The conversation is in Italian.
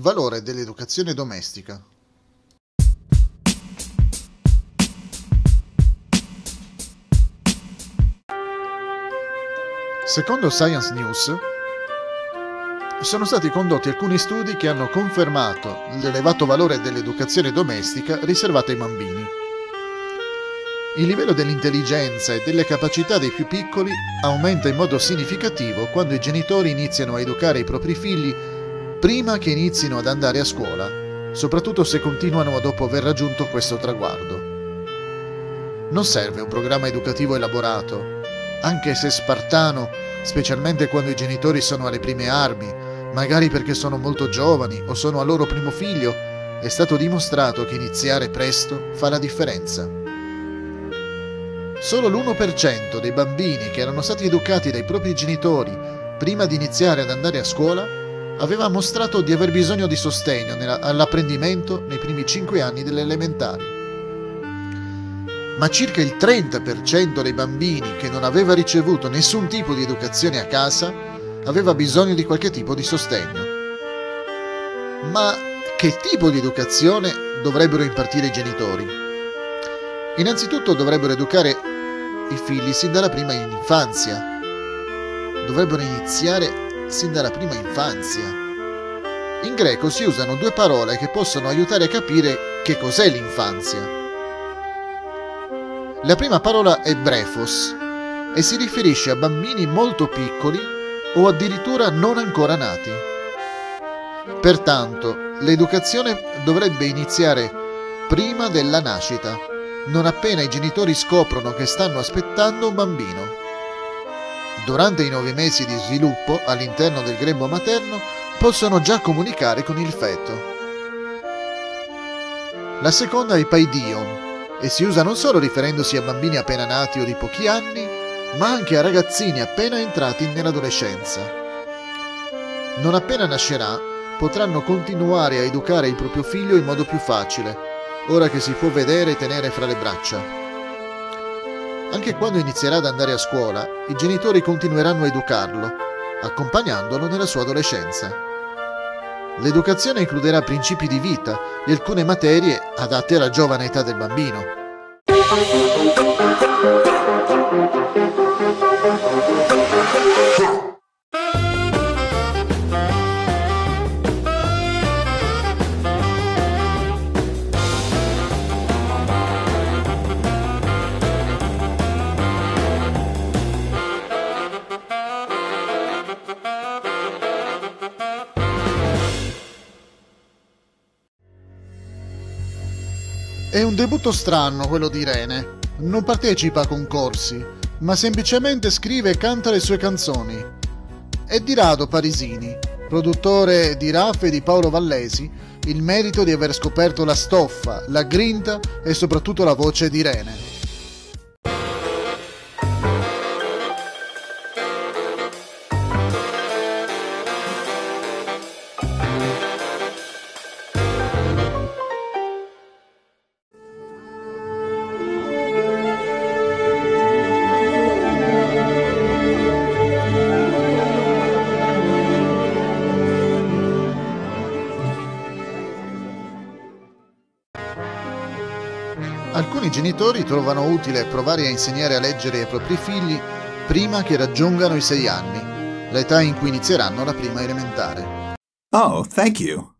valore dell'educazione domestica. Secondo Science News, sono stati condotti alcuni studi che hanno confermato l'elevato valore dell'educazione domestica riservata ai bambini. Il livello dell'intelligenza e delle capacità dei più piccoli aumenta in modo significativo quando i genitori iniziano a educare i propri figli prima che inizino ad andare a scuola, soprattutto se continuano dopo aver raggiunto questo traguardo. Non serve un programma educativo elaborato, anche se spartano, specialmente quando i genitori sono alle prime armi, magari perché sono molto giovani o sono al loro primo figlio, è stato dimostrato che iniziare presto fa la differenza. Solo l'1% dei bambini che erano stati educati dai propri genitori prima di iniziare ad andare a scuola aveva mostrato di aver bisogno di sostegno all'apprendimento nei primi 5 anni delle elementari ma circa il 30% dei bambini che non aveva ricevuto nessun tipo di educazione a casa aveva bisogno di qualche tipo di sostegno. Ma che tipo di educazione dovrebbero impartire i genitori? Innanzitutto dovrebbero educare i figli sin dalla prima infanzia. Dovrebbero iniziare sin dalla prima infanzia. In greco si usano due parole che possono aiutare a capire che cos'è l'infanzia. La prima parola è brefos e si riferisce a bambini molto piccoli o addirittura non ancora nati. Pertanto, l'educazione dovrebbe iniziare prima della nascita, non appena i genitori scoprono che stanno aspettando un bambino. Durante i nove mesi di sviluppo all'interno del grembo materno possono già comunicare con il feto. La seconda è paidion, e si usa non solo riferendosi a bambini appena nati o di pochi anni, ma anche a ragazzini appena entrati nell'adolescenza. Non appena nascerà, potranno continuare a educare il proprio figlio in modo più facile, ora che si può vedere e tenere fra le braccia. Anche quando inizierà ad andare a scuola, i genitori continueranno a educarlo, accompagnandolo nella sua adolescenza. L'educazione includerà principi di vita e alcune materie adatte alla giovane età del bambino. È un debutto strano quello di Irene. Non partecipa a concorsi, ma semplicemente scrive e canta le sue canzoni. È di Rado Parisini, produttore di Raff e di Paolo Vallesi, il merito di aver scoperto la stoffa, la grinta e soprattutto la voce di Irene. Alcuni genitori trovano utile provare a insegnare a leggere ai propri figli prima che raggiungano i sei anni, l'età in cui inizieranno la prima elementare. Oh, thank you.